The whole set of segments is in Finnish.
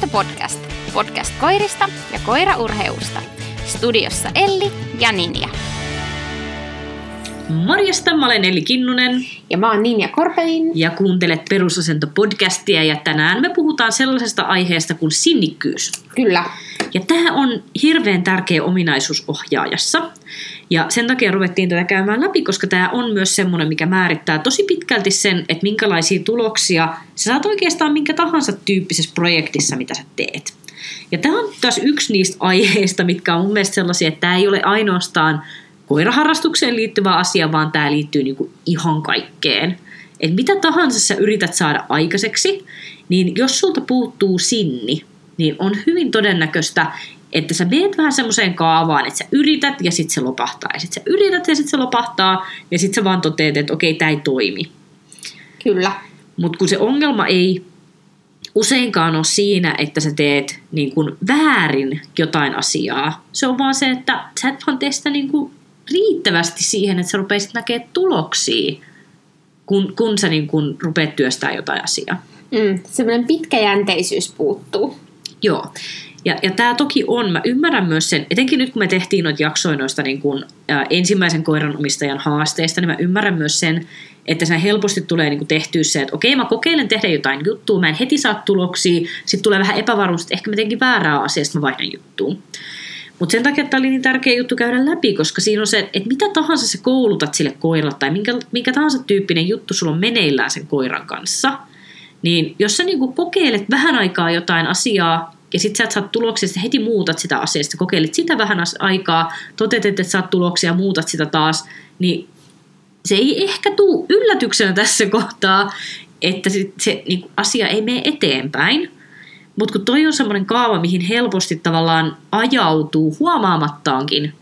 Perusasento podcast. Podcast koirista ja koiraurheusta. Studiossa Elli ja Ninja. Morjesta, mä olen Elli Kinnunen. Ja mä oon Ninja Korpelin. Ja kuuntelet Perusasento-podcastia ja tänään me puhutaan sellaisesta aiheesta kuin sinnikkyys. Kyllä. Ja tämä on hirveän tärkeä ominaisuus ohjaajassa. Ja sen takia ruvettiin tätä käymään läpi, koska tämä on myös semmoinen, mikä määrittää tosi pitkälti sen, että minkälaisia tuloksia sä saat oikeastaan minkä tahansa tyyppisessä projektissa, mitä sä teet. Ja tämä on taas yksi niistä aiheista, mitkä on mun mielestä sellaisia, että tämä ei ole ainoastaan koiraharrastukseen liittyvä asia, vaan tämä liittyy niinku ihan kaikkeen. Et mitä tahansa sä yrität saada aikaiseksi, niin jos sulta puuttuu sinni, niin on hyvin todennäköistä, että sä meet vähän semmoiseen kaavaan, että sä yrität ja sitten se lopahtaa. Ja sitten sä yrität ja sitten se lopahtaa ja sitten sä vaan toteat, että okei, tämä ei toimi. Kyllä. Mutta kun se ongelma ei useinkaan ole siinä, että sä teet niin kun väärin jotain asiaa. Se on vaan se, että sä et vaan tee sitä niin kun riittävästi siihen, että sä rupeisit näkemään tuloksia, kun, kun sä niin kun rupeat työstää jotain asiaa. Mm, semmoinen pitkäjänteisyys puuttuu. Joo. Ja, ja tämä toki on, mä ymmärrän myös sen, etenkin nyt kun me tehtiin noita jaksoja noista niin kun, ä, ensimmäisen koiran omistajan haasteista, niin mä ymmärrän myös sen, että se helposti tulee niin tehtyä se, että okei, mä kokeilen tehdä jotain juttua, mä en heti saa tuloksia, sitten tulee vähän epävarmuus, että ehkä mä teenkin väärää asiasta, mä vaihdan juttuun. Mutta sen takia tämä oli niin tärkeä juttu käydä läpi, koska siinä on se, että mitä tahansa sä koulutat sille koiralle tai minkä, minkä tahansa tyyppinen juttu sulla on meneillään sen koiran kanssa, niin jos sä niin kokeilet vähän aikaa jotain asiaa ja sitten sä et saa tuloksia, sä heti muutat sitä asiaa, kokeilet sitä vähän aikaa, toteat, että et saat tuloksia, muutat sitä taas, niin se ei ehkä tule yllätyksenä tässä kohtaa, että se, se niin asia ei mene eteenpäin. Mutta kun toi on semmoinen kaava, mihin helposti tavallaan ajautuu huomaamattaankin,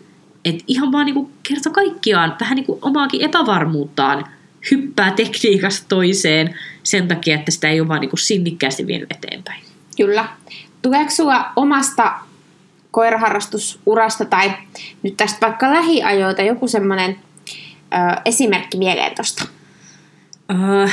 että ihan vaan niin kerta kaikkiaan vähän niin kuin omaakin epävarmuuttaan hyppää tekniikasta toiseen sen takia, että sitä ei ole vaan niin sinnikkäästi vienyt eteenpäin. Kyllä. Tuleeko sulla omasta koiraharrastusurasta tai nyt tästä vaikka lähiajoilta joku semmoinen esimerkki mieleen tuosta? Uh,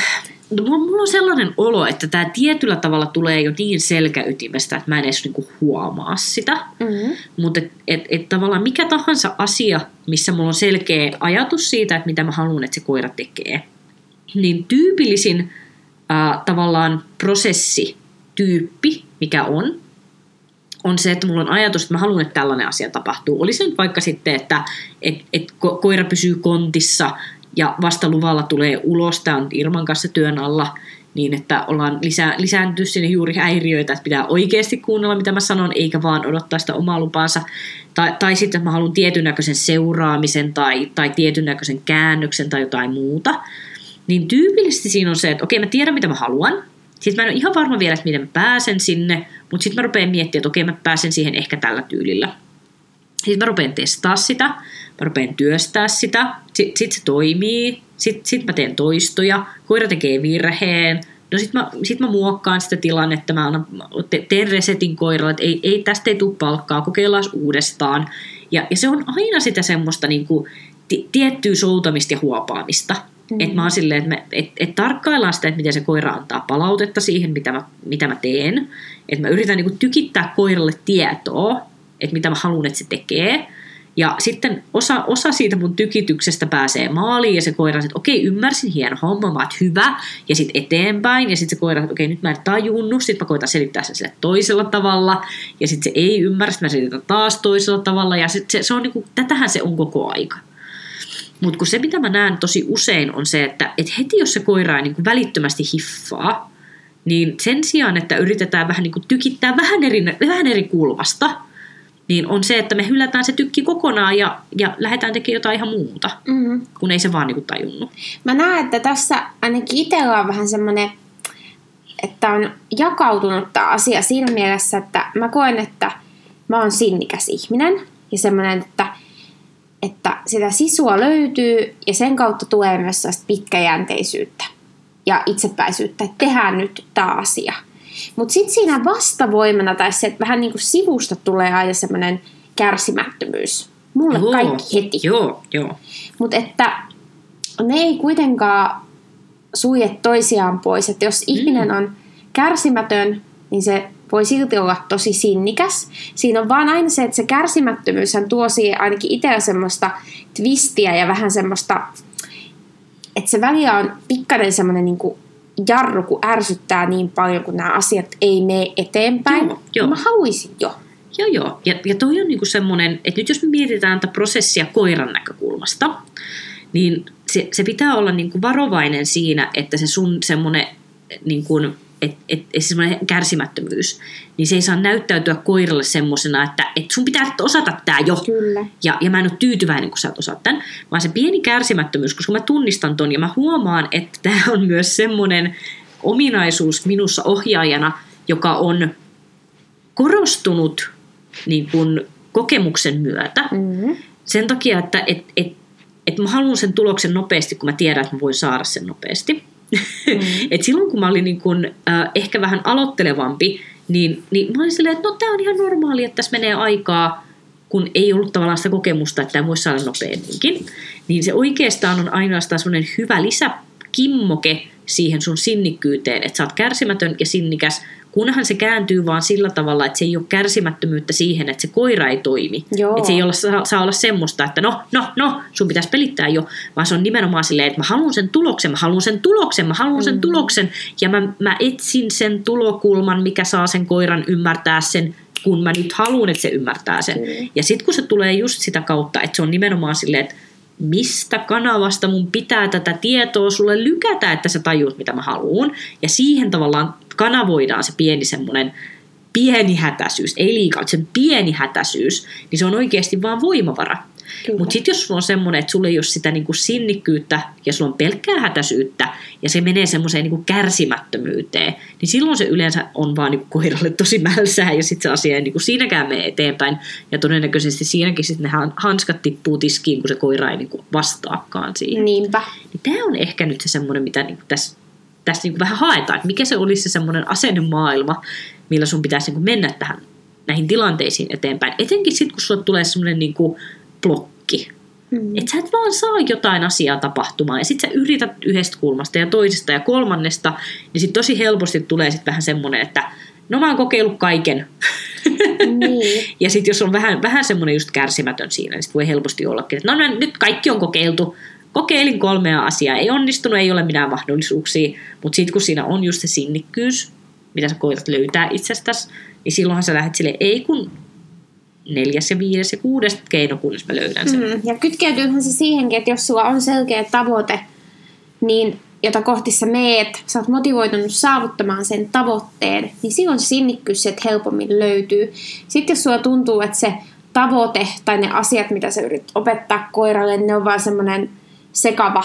no, mulla on sellainen olo, että tämä tietyllä tavalla tulee jo niin selkäytimestä, että mä en edes niinku huomaa sitä. Mm-hmm. Mutta et, et, et tavallaan mikä tahansa asia, missä mulla on selkeä ajatus siitä, että mitä mä haluan, että se koira tekee, niin tyypillisin uh, tavallaan prosessityyppi, mikä on, on se, että mulla on ajatus, että mä haluan, että tällainen asia tapahtuu. Oli se nyt vaikka sitten, että et, et ko- koira pysyy kontissa ja vasta luvalla tulee ulos, tämä on Irman kanssa työn alla, niin että ollaan lisää, lisääntynyt sinne juuri häiriöitä, että pitää oikeasti kuunnella, mitä mä sanon, eikä vaan odottaa sitä omaa lupaansa. Tai, tai sitten, että mä haluan tietyn näköisen seuraamisen tai, tai tietyn näköisen käännöksen tai jotain muuta. Niin tyypillisesti siinä on se, että okei, mä tiedän, mitä mä haluan, sitten mä en ole ihan varma vielä, että miten mä pääsen sinne, mutta sitten mä rupean miettimään, että okei, mä pääsen siihen ehkä tällä tyylillä. Sitten mä rupean testaa sitä, mä rupean työstää sitä, sitten sit se toimii, sitten sit mä teen toistoja, koira tekee virheen, no sitten mä, sit mä muokkaan sitä tilannetta, mä teen resetin koiralle, että ei, ei, tästä ei tule palkkaa, kokeillaan uudestaan. Ja, ja se on aina sitä semmoista niin kuin, tiettyä soutamista ja huopaamista. Mm. Että mä oon silleen, että et, et tarkkaillaan sitä, että miten se koira antaa palautetta siihen, mitä mä, mitä mä teen. Että mä yritän niinku tykittää koiralle tietoa, että mitä mä haluan, että se tekee. Ja sitten osa, osa siitä mun tykityksestä pääsee maaliin ja se koira että okei, ymmärsin, hieno homma, mä oot hyvä. Ja sitten eteenpäin ja sitten se koira, että okei, nyt mä en tajunnut. Sitten mä koitan selittää sen sille toisella tavalla. Ja sitten se ei ymmärrä, mä selitän taas toisella tavalla. Ja sit se, se on niinku, tätähän se on koko aika. Mutta kun se, mitä mä näen tosi usein, on se, että et heti jos se koira ei niin kuin välittömästi hiffaa, niin sen sijaan, että yritetään vähän niin kuin tykittää vähän eri, vähän eri kulmasta, niin on se, että me hylätään se tykki kokonaan ja, ja lähdetään tekemään jotain ihan muuta, mm-hmm. kun ei se vaan niin kuin tajunnut. Mä näen, että tässä ainakin itsellä on vähän semmoinen, että on jakautunut tämä asia siinä mielessä, että mä koen, että mä oon sinnikäs ihminen ja semmoinen, että että sitä sisua löytyy ja sen kautta tulee myös sellaista pitkäjänteisyyttä ja itsepäisyyttä, että tehdään nyt tämä asia. Mutta sitten siinä vastavoimana tai se, että vähän niin kuin sivusta tulee aina semmoinen kärsimättömyys. Mulle joo, kaikki heti. Joo, joo. Mutta että ne ei kuitenkaan suje toisiaan pois. Että jos mm. ihminen on kärsimätön, niin se voi silti olla tosi sinnikäs. Siinä on vaan aina se, että se kärsimättömyys tuo siihen ainakin itsellä semmoista twistiä ja vähän semmoista, että se välillä on pikkainen semmoinen niin jarru, kun ärsyttää niin paljon, kun nämä asiat ei mene eteenpäin. Joo, joo. Mä haluaisin jo. Joo, joo. Ja, ja toi on niinku semmoinen, että nyt jos me mietitään tätä prosessia koiran näkökulmasta, niin se, se pitää olla niinku varovainen siinä, että se sun semmoinen niinku, et, et, et semmoinen kärsimättömyys, niin se ei saa näyttäytyä koiralle semmoisena, että et sun pitää osata tämä jo. Kyllä. Ja, ja mä en ole tyytyväinen, kun sä et osaa tämän, vaan se pieni kärsimättömyys, koska mä tunnistan ton ja mä huomaan, että tämä on myös semmoinen ominaisuus minussa ohjaajana, joka on korostunut niin kun, kokemuksen myötä. Mm-hmm. Sen takia, että et, et, et mä haluan sen tuloksen nopeasti, kun mä tiedän, että mä voin saada sen nopeasti. Mm. Et silloin kun mä olin niin kun, äh, ehkä vähän aloittelevampi, niin, niin mä olin silleen, että no tämä on ihan normaali, että tässä menee aikaa, kun ei ollut tavallaan sitä kokemusta, että tämä voisi saada nopeamminkin. Niin se oikeastaan on ainoastaan semmoinen hyvä lisäkimmoke siihen sun sinnikkyyteen, että sä oot kärsimätön ja sinnikäs, kunhan se kääntyy vaan sillä tavalla, että se ei ole kärsimättömyyttä siihen, että se koira ei toimi. Joo. Että se ei ole, saa, saa olla semmoista, että no, no, no, sun pitäisi pelittää jo, vaan se on nimenomaan silleen, että mä haluan sen tuloksen, mä haluan sen tuloksen, mä haluan sen mm. tuloksen, ja mä, mä etsin sen tulokulman, mikä saa sen koiran ymmärtää sen, kun mä nyt haluan, että se ymmärtää sen. Mm. Ja sitten kun se tulee just sitä kautta, että se on nimenomaan silleen, että mistä kanavasta mun pitää tätä tietoa sulle lykätä, että sä tajuut, mitä mä haluan. Ja siihen tavallaan kanavoidaan se pieni semmoinen pieni hätäisyys, ei liikaa, se pieni hätäisyys, niin se on oikeasti vaan voimavara. Mutta sitten jos sulla on semmoinen, että sulla ei ole sitä niinku sinnikkyyttä ja sulla on pelkkää hätäisyyttä ja se menee semmoiseen niinku kärsimättömyyteen, niin silloin se yleensä on vaan niinku koiralle tosi mälsää ja sitten se asia ei niinku siinäkään mene eteenpäin. Ja todennäköisesti siinäkin sitten ne hanskat tippuu tiskiin, kun se koira ei niinku vastaakaan siihen. Niinpä. Niin tämä on ehkä nyt se semmoinen, mitä niinku tässä, tässä niinku vähän haetaan, että mikä se olisi se semmoinen asennemaailma, millä sun pitäisi niinku mennä tähän näihin tilanteisiin eteenpäin. Etenkin sitten, kun sulle tulee semmoinen niinku blokki. Mm. Että sä et vaan saa jotain asiaa tapahtumaan. Ja sitten sä yrität yhdestä kulmasta ja toisesta ja kolmannesta, niin sitten tosi helposti tulee sitten vähän semmoinen, että no mä oon kokeillut kaiken. Niin. ja sitten jos on vähän, vähän semmoinen just kärsimätön siinä, niin sit voi helposti ollakin, että no nyt kaikki on kokeiltu, kokeilin kolmea asiaa, ei onnistunut, ei ole mitään mahdollisuuksia, mutta sitten kun siinä on just se sinnikkyys, mitä sä koetat löytää itsestäsi, niin silloinhan sä lähdet sille ei kun neljäs ja viides ja kuudes keino, kunnes mä löydän sen. Mm, ja kytkeytyyhän se siihenkin, että jos sulla on selkeä tavoite, niin jota kohti sä meet, sä oot motivoitunut saavuttamaan sen tavoitteen, niin silloin se sinnikkyys sieltä helpommin löytyy. Sitten jos sulla tuntuu, että se tavoite tai ne asiat, mitä sä yrität opettaa koiralle, ne on vaan semmoinen sekava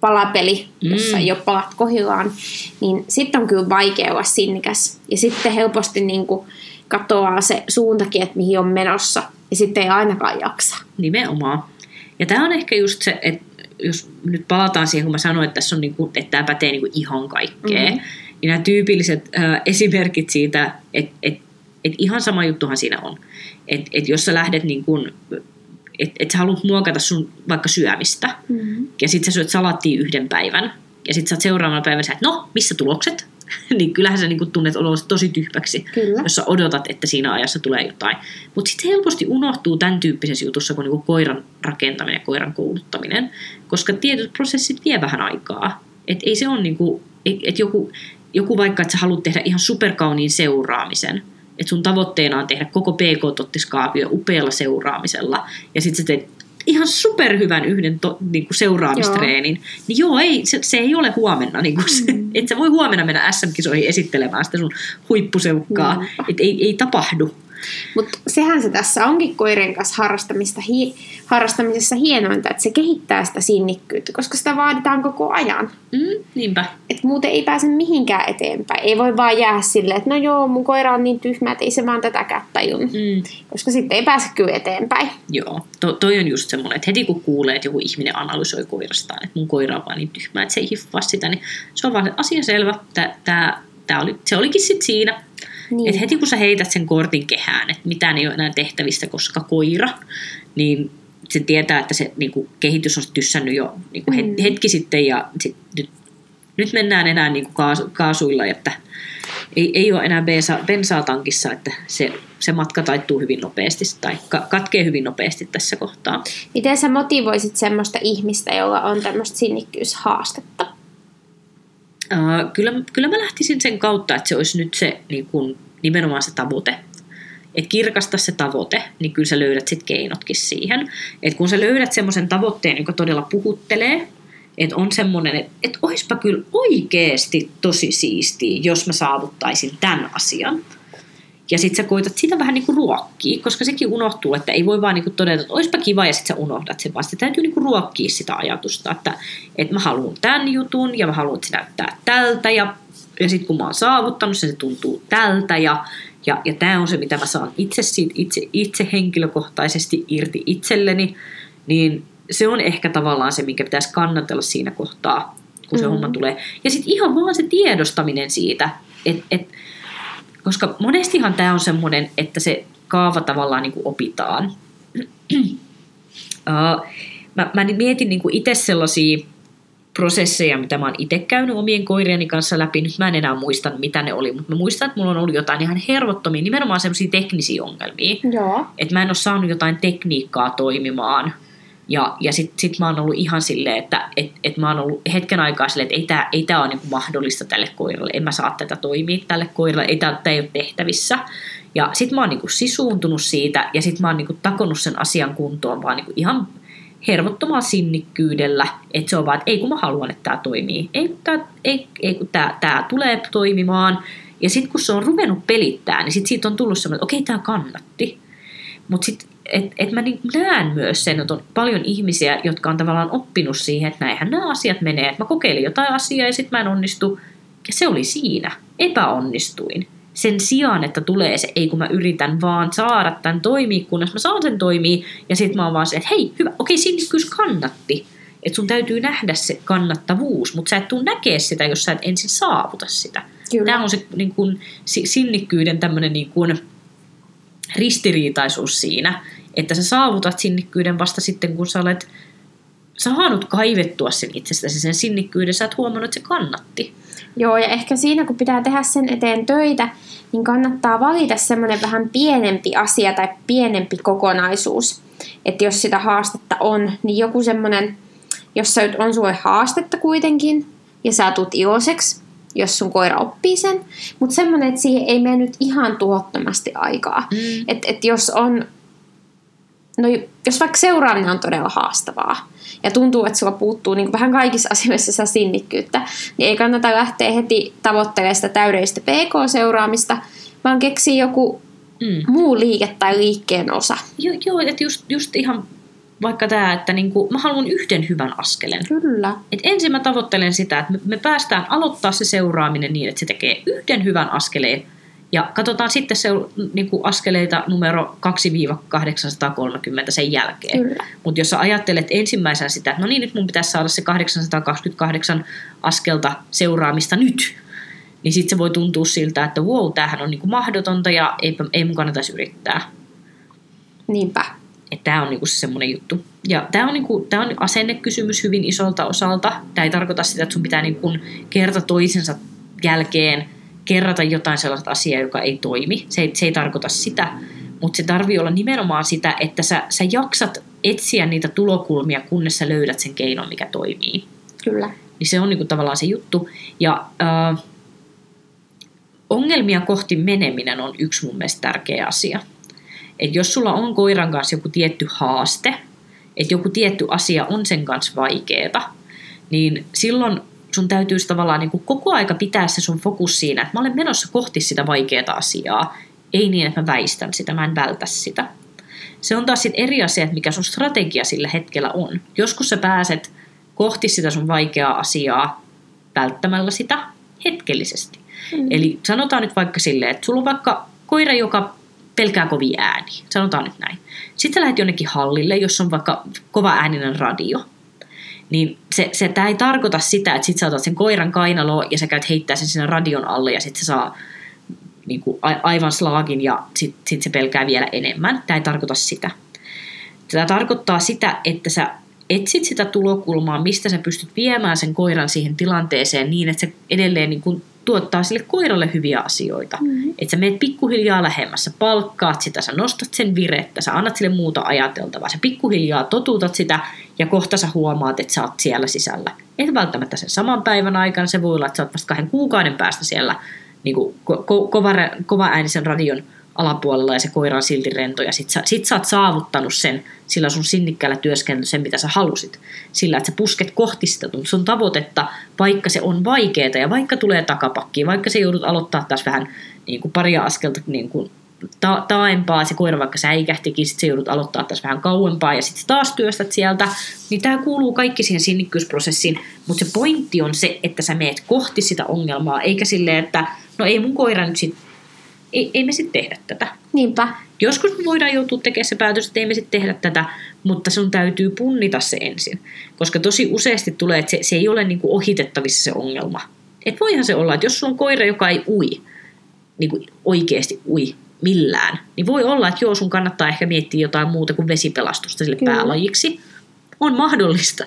palapeli, jossa mm. ei ole palat kohillaan, niin sitten on kyllä vaikea olla sinnikäs. Ja sitten helposti niin kuin, katoaa se suuntakin, että mihin on menossa. Ja sitten ei ainakaan jaksa. Nimenomaan. Ja tämä on ehkä just se, että jos nyt palataan siihen, kun mä sanoin, että, tässä on niinku, että tämä pätee niinku ihan kaikkeen, mm-hmm. niin nämä tyypilliset äh, esimerkit siitä, että et, et ihan sama juttuhan siinä on. Että et jos sä lähdet niin kuin, että et sä haluat muokata sun vaikka syömistä, mm-hmm. ja sitten sä syöt salattia yhden päivän, ja sitten sä oot seuraavana päivänä että no, missä tulokset? niin kyllähän sä niin tunnet olosi tosi tyhmäksi, Kyllä. jos sä odotat, että siinä ajassa tulee jotain. Mutta sitten helposti unohtuu tämän tyyppisessä jutussa kuin, niin koiran rakentaminen ja koiran kouluttaminen, koska tietyt prosessit vie vähän aikaa. Että ei se ole niin kuin, et, et joku, joku vaikka, että sä haluat tehdä ihan superkauniin seuraamisen, että sun tavoitteena on tehdä koko PK-tottiskaavio upealla seuraamisella, ja sitten sä teet ihan superhyvän yhden to, niin kuin seuraamistreenin, joo. niin joo, ei, se, se ei ole huomenna. Niin kuin se, mm. Et sä voi huomenna mennä SM-kisoihin esittelemään sitä sun huippuseukkaa. Mm. Että ei, ei tapahdu. Mutta sehän se tässä onkin koirien kanssa harrastamista, hi, harrastamisessa hienointa, että se kehittää sitä sinnikkyyttä, koska sitä vaaditaan koko ajan. Mm, niinpä. Et muuten ei pääse mihinkään eteenpäin. Ei voi vaan jäädä silleen, että no joo, mun koira on niin tyhmä, että ei se vaan tätäkään tajun. Mm. Koska sitten ei pääse kyllä eteenpäin. Joo, to, toi on just semmoinen, että heti kun kuulee, että joku ihminen analysoi koirastaan, että mun koira on vaan niin tyhmä, että se ei hiffaa sitä, niin se on vaan asia selvä. Tää, tää, tää oli, se olikin sitten siinä niin. Et heti kun sä heität sen kortin kehään, että mitään ei ole enää tehtävistä, koska koira, niin se tietää, että se niin kuin, kehitys on tyssännyt jo niin kuin mm. hetki sitten ja sit, nyt, nyt mennään enää niin kuin kaasu, kaasuilla, että ei, ei ole enää bensa, bensaa tankissa, että se, se matka taittuu hyvin nopeasti tai ka, katkee hyvin nopeasti tässä kohtaa. Miten sä motivoisit semmoista ihmistä, jolla on tämmöistä sinnikkyyshaastetta? Uh, kyllä, kyllä mä lähtisin sen kautta, että se olisi nyt se niin kun, nimenomaan se tavoite. Että kirkasta se tavoite, niin kyllä sä löydät sitten keinotkin siihen. Että kun sä löydät semmoisen tavoitteen, joka todella puhuttelee, että on semmoinen, että, että oispa kyllä oikeasti tosi siistiä, jos mä saavuttaisin tämän asian. Ja sit sä koitat sitä vähän niinku ruokkia, koska sekin unohtuu, että ei voi vaan niinku todeta, että oispa kiva ja sit sä unohdat sen, vaan sitä täytyy niinku ruokkia sitä ajatusta, että, että mä haluan tämän jutun ja mä haluan, että se näyttää tältä ja, ja sitten kun mä oon saavuttanut sen, se tuntuu tältä ja, ja, ja tämä on se, mitä mä saan itse, siitä, itse, itse henkilökohtaisesti irti itselleni, niin se on ehkä tavallaan se, minkä pitäisi kannatella siinä kohtaa, kun se mm. homma tulee. Ja sitten ihan vaan se tiedostaminen siitä, että et, koska monestihan tämä on semmoinen, että se kaava tavallaan niin kuin opitaan. uh, mä, mä mietin niin kuin itse sellaisia prosesseja, mitä mä oon itse käynyt omien koirieni kanssa läpi. Nyt mä en enää muista, mitä ne oli, mutta mä muistan, että mulla on ollut jotain ihan hervottomia, nimenomaan semmoisia teknisiä ongelmia. Joo. Että mä en ole saanut jotain tekniikkaa toimimaan ja, ja sitten sit mä oon ollut ihan silleen, että et, et mä oon ollut hetken aikaa silleen, että ei tämä ei tää ole niinku mahdollista tälle koiralle, en mä saa tätä toimia tälle koiralle, ei tämä ei ole tehtävissä. Ja sitten mä oon niinku sisuuntunut siitä ja sitten mä oon niinku takonut sen asian kuntoon vaan niinku ihan hervottomalla sinnikkyydellä, että se on vaan, että ei kun mä haluan, että tämä toimii, ei, tää, ei, ei kun tämä, tämä tulee toimimaan. Ja sitten kun se on ruvennut pelittää, niin sitten siitä on tullut semmoinen, että okei, tämä kannatti. Mutta sitten et, et mä niin näen myös sen, että on paljon ihmisiä, jotka on tavallaan oppinut siihen, että näinhän nämä asiat menee. Että mä kokeilin jotain asiaa ja sitten mä en onnistu. Ja se oli siinä. Epäonnistuin. Sen sijaan, että tulee se, ei kun mä yritän vaan saada tämän toimii, kunnes mä saan sen toimii. Ja sitten mä oon vaan se, että hei, hyvä, okei, sinnikkyys kannatti. Että sun täytyy nähdä se kannattavuus, mutta sä et tuu näkee sitä, jos sä et ensin saavuta sitä. Kyllä. Tämä on se niin kun, sinnikkyyden tämmöinen niin kun, ristiriitaisuus siinä, että sä saavutat sinnikkyyden vasta sitten, kun sä olet saanut kaivettua sen itsestäsi, sen sinnikkyyden, sä oot huomannut, että se kannatti. Joo, ja ehkä siinä, kun pitää tehdä sen eteen töitä, niin kannattaa valita semmoinen vähän pienempi asia tai pienempi kokonaisuus. Että jos sitä haastetta on, niin joku semmoinen, jos on sulle haastetta kuitenkin, ja sä tulet iloiseksi, jos sun koira oppii sen. Mutta semmoinen, että siihen ei mene nyt ihan tuhottomasti aikaa. Mm. Että et jos on no jos vaikka seuraaminen on todella haastavaa ja tuntuu, että sulla puuttuu niin vähän kaikissa asioissa sitä sinnikkyyttä, niin ei kannata lähteä heti tavoittelemaan sitä täydellistä PK-seuraamista, vaan keksiä joku mm. muu liike tai liikkeen osa. Joo, joo että just, just ihan vaikka tämä, että niinku, mä haluan yhden hyvän askeleen. Kyllä. Et ensin mä tavoittelen sitä, että me, päästään aloittaa se seuraaminen niin, että se tekee yhden hyvän askeleen ja katsotaan sitten se niin kuin askeleita numero 2-830 sen jälkeen. Mutta jos sä ajattelet ensimmäisenä sitä, että no niin, nyt mun pitäisi saada se 828 askelta seuraamista nyt, niin sitten se voi tuntua siltä, että wow, tämähän on niin kuin mahdotonta ja ei, ei mun kannattaisi yrittää. Niinpä. Tämä on niinku se semmoinen juttu. Ja tämä on, niinku, tää on asennekysymys hyvin isolta osalta. Tämä ei tarkoita sitä, että sun pitää niinku kerta toisensa jälkeen – kerrata jotain sellaista asiaa, joka ei toimi. Se ei, se ei tarkoita sitä, mutta se tarvii olla nimenomaan sitä, että sä, sä jaksat etsiä niitä tulokulmia, kunnes sä löydät sen keinon, mikä toimii. Kyllä. Niin se on niinku tavallaan se juttu. Ja äh, ongelmia kohti meneminen on yksi mun mielestä tärkeä asia. Et jos sulla on koiran kanssa joku tietty haaste, että joku tietty asia on sen kanssa vaikeeta, niin silloin sun täytyy tavallaan niin kuin koko aika pitää se sun fokus siinä, että mä olen menossa kohti sitä vaikeaa asiaa, ei niin, että mä väistän sitä, mä en vältä sitä. Se on taas sitten eri asia, että mikä sun strategia sillä hetkellä on. Joskus sä pääset kohti sitä sun vaikeaa asiaa välttämällä sitä hetkellisesti. Mm. Eli sanotaan nyt vaikka silleen, että sulla on vaikka koira, joka pelkää kovia ääniä. Sanotaan nyt näin. Sitten sä lähdet jonnekin hallille, jos on vaikka kova ääninen radio niin se, se tämä ei tarkoita sitä, että sit sä otat sen koiran kainaloon ja sä käyt heittää sen sinne radion alle ja sitten se saa niin kuin, aivan slaagin ja sitten sit se pelkää vielä enemmän. Tämä ei tarkoita sitä. Tämä tarkoittaa sitä, että sä etsit sitä tulokulmaa, mistä sä pystyt viemään sen koiran siihen tilanteeseen niin, että se edelleen niin kuin tuottaa sille koiralle hyviä asioita. Mm-hmm. Että sä meet pikkuhiljaa lähemmässä, palkkaat sitä, sä nostat sen virettä, sä annat sille muuta ajateltavaa, sä pikkuhiljaa totuutat sitä ja kohta sä huomaat, että sä oot siellä sisällä. Et välttämättä sen saman päivän aikana, se voi olla, että sä oot vasta kahden kuukauden päästä siellä niin kuin ko- ko- kova, kova äänisen radion alapuolella ja se koira on silti rento ja sit sä, sit sä oot saavuttanut sen sillä sun sinnikkäällä työskentelyllä sen, mitä sä halusit. Sillä, että sä pusket kohti sitä sun tavoitetta, vaikka se on vaikeaa ja vaikka tulee takapakkiin, vaikka se joudut aloittaa taas vähän niin kuin paria askelta niin kuin ta- taaempaa, se koira vaikka säikähtikin, sitten se joudut aloittaa taas vähän kauempaa ja sitten taas työstät sieltä, niin tämä kuuluu kaikki siihen sinnikkyysprosessiin, mutta se pointti on se, että sä meet kohti sitä ongelmaa, eikä silleen, että no ei mun koira nyt sit, ei, ei me sitten tehdä tätä. Niinpä. Joskus me voidaan joutua tekemään se päätös, että ei me sitten tehdä tätä, mutta sun täytyy punnita se ensin. Koska tosi useasti tulee, että se, se ei ole niinku ohitettavissa se ongelma. Et voihan se olla, että jos sulla on koira, joka ei ui, niin kuin oikeasti ui millään, niin voi olla, että joo, sun kannattaa ehkä miettiä jotain muuta kuin vesipelastusta sille Kyllä. päälajiksi on mahdollista.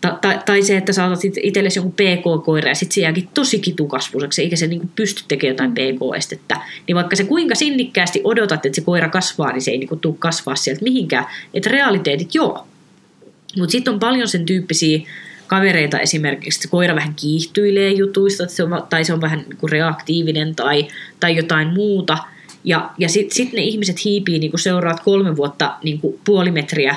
Ta- ta- tai se, että saatat itsellesi jonkun PK-koira ja sitten se jääkin tosi kitukasvuiseksi, eikä se niinku pysty tekemään jotain mm. PK-estettä. Niin vaikka se kuinka sinnikkäästi odotat, että se koira kasvaa, niin se ei niinku tule kasvaa sieltä mihinkään. Että realiteetit joo. Mutta sitten on paljon sen tyyppisiä kavereita esimerkiksi, että se koira vähän kiihtyilee jutuista, että se on, tai se on vähän niinku reaktiivinen tai, tai jotain muuta. Ja, ja sitten sit ne ihmiset hiipii niin seuraat kolme vuotta niin puoli metriä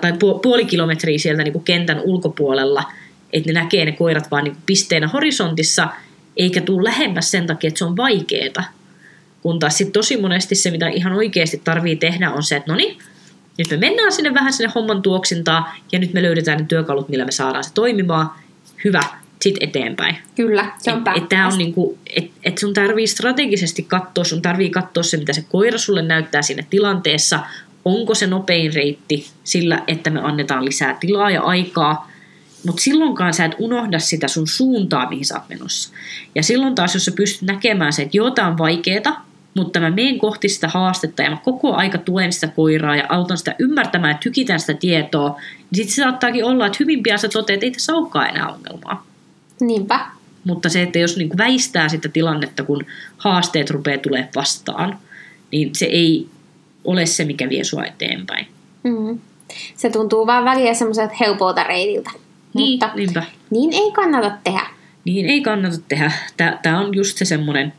tai puoli kilometriä sieltä niin kuin kentän ulkopuolella, että ne näkee ne koirat vaan niin kuin pisteenä horisontissa, eikä tule lähemmäs sen takia, että se on vaikeeta. Kun taas sitten tosi monesti se, mitä ihan oikeasti tarvii tehdä, on se, että no niin, nyt me mennään sinne vähän sinne homman tuoksintaan, ja nyt me löydetään ne työkalut, millä me saadaan se toimimaan. Hyvä, sitten eteenpäin. Kyllä, se on et, et on niinku, et, et sun tarvii strategisesti katsoa, sun tarvii katsoa se, mitä se koira sulle näyttää siinä tilanteessa, onko se nopein reitti sillä, että me annetaan lisää tilaa ja aikaa, mutta silloinkaan sä et unohda sitä sun suuntaa, mihin sä oot menossa. Ja silloin taas, jos sä pystyt näkemään se, että joo, tää on vaikeeta, mutta mä menen kohti sitä haastetta ja mä koko aika tuen sitä koiraa ja autan sitä ymmärtämään ja tykitän sitä tietoa, niin sitten se saattaakin olla, että hyvin pian sä toteat, että ei tässä olekaan enää ongelmaa. Niinpä. Mutta se, että jos niin kuin väistää sitä tilannetta, kun haasteet rupeaa tulee vastaan, niin se ei ole se, mikä vie sua eteenpäin. Mm. Se tuntuu vaan väliä semmoiselta helpolta reitiltä. Niin, Mutta niinpä. niin ei kannata tehdä. Niin ei kannata tehdä. Tämä on just se semmoinen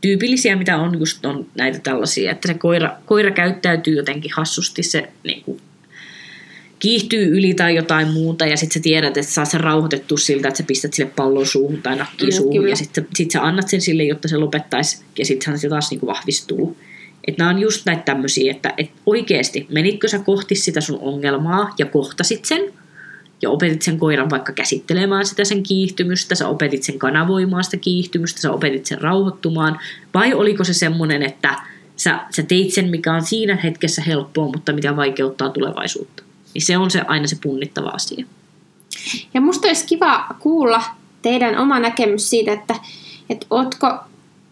tyypillisiä, mitä on just on näitä tällaisia, että se koira, koira käyttäytyy jotenkin hassusti, se niin kuin, kiihtyy yli tai jotain muuta ja sitten sä tiedät, että saa sen rauhoitettua siltä, että sä pistät sille pallon suuhun tai nakkiin mm, suuhun kyllä. ja sitten sit sä annat sen sille, jotta se lopettaisi ja sitten se taas niin kuin vahvistuu. Että nämä on just näitä tämmöisiä, että et oikeasti menitkö sä kohti sitä sun ongelmaa ja kohtasit sen, ja opetit sen koiran vaikka käsittelemään sitä sen kiihtymystä, sä opetit sen kanavoimaan sitä kiihtymystä, sä opetit sen rauhoittumaan, vai oliko se semmoinen, että sä, sä teit sen, mikä on siinä hetkessä helppoa, mutta mitä vaikeuttaa tulevaisuutta. Niin se on se aina se punnittava asia. Ja musta olisi kiva kuulla teidän oma näkemys siitä, että, että ootko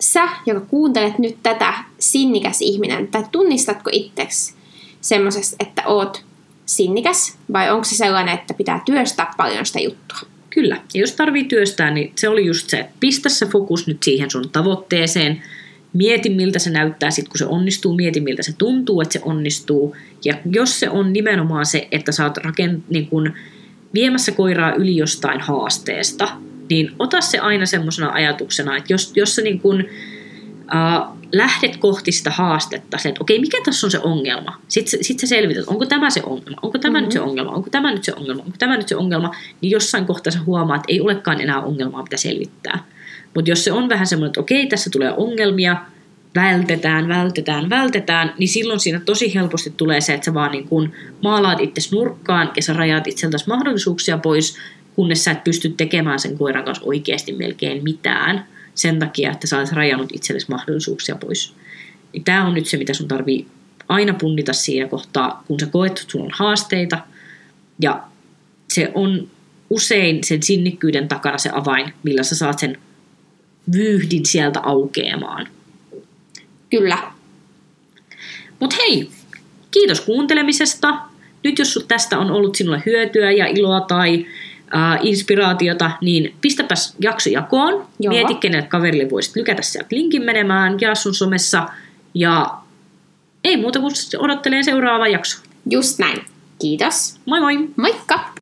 sä, joka kuuntelet nyt tätä sinnikäs ihminen, tai tunnistatko itseksi semmoisesta, että oot sinnikäs, vai onko se sellainen, että pitää työstää paljon sitä juttua? Kyllä, ja jos tarvii työstää, niin se oli just se, että pistä se fokus nyt siihen sun tavoitteeseen, mieti miltä se näyttää. Sitten kun se onnistuu, mieti miltä se tuntuu, että se onnistuu, ja jos se on nimenomaan se, että sä oot rakent- niin kun viemässä koiraa yli jostain haasteesta, niin ota se aina semmoisena ajatuksena, että jos, jos sä niin kun, äh, lähdet kohti sitä haastetta, se, että okei, mikä tässä on se ongelma? Sitten sit sä selvität, onko tämä se ongelma, onko tämä mm-hmm. nyt se mm-hmm. ongelma, onko tämä nyt se ongelma, onko tämä nyt se ongelma, niin jossain kohtaa sä huomaat, että ei olekaan enää ongelmaa, mitä selvittää. Mutta jos se on vähän semmoinen, että okei, tässä tulee ongelmia, vältetään, vältetään, vältetään, niin silloin siinä tosi helposti tulee se, että sä vaan niin kun maalaat itse nurkkaan ja sä rajaat itseltäsi mahdollisuuksia pois, kunnes sä et pysty tekemään sen koiran kanssa oikeasti melkein mitään sen takia, että sä olet rajannut itsellesi mahdollisuuksia pois. Niin tämä on nyt se, mitä sun tarvii aina punnita siinä kohtaa, kun sä koet, että sulla on haasteita. Ja se on usein sen sinnikkyyden takana se avain, millä sä saat sen vyyhdin sieltä aukeamaan. Kyllä. Mutta hei, kiitos kuuntelemisesta. Nyt jos tästä on ollut sinulle hyötyä ja iloa tai äh, inspiraatiota, niin pistäpäs jakso jakoon. Joo. Mieti, kenelle kaverille voisit lykätä sieltä linkin menemään, jaa sun somessa. Ja ei muuta kuin odottelee seuraava jakso. Just näin. Kiitos. Moi moi! Moikka!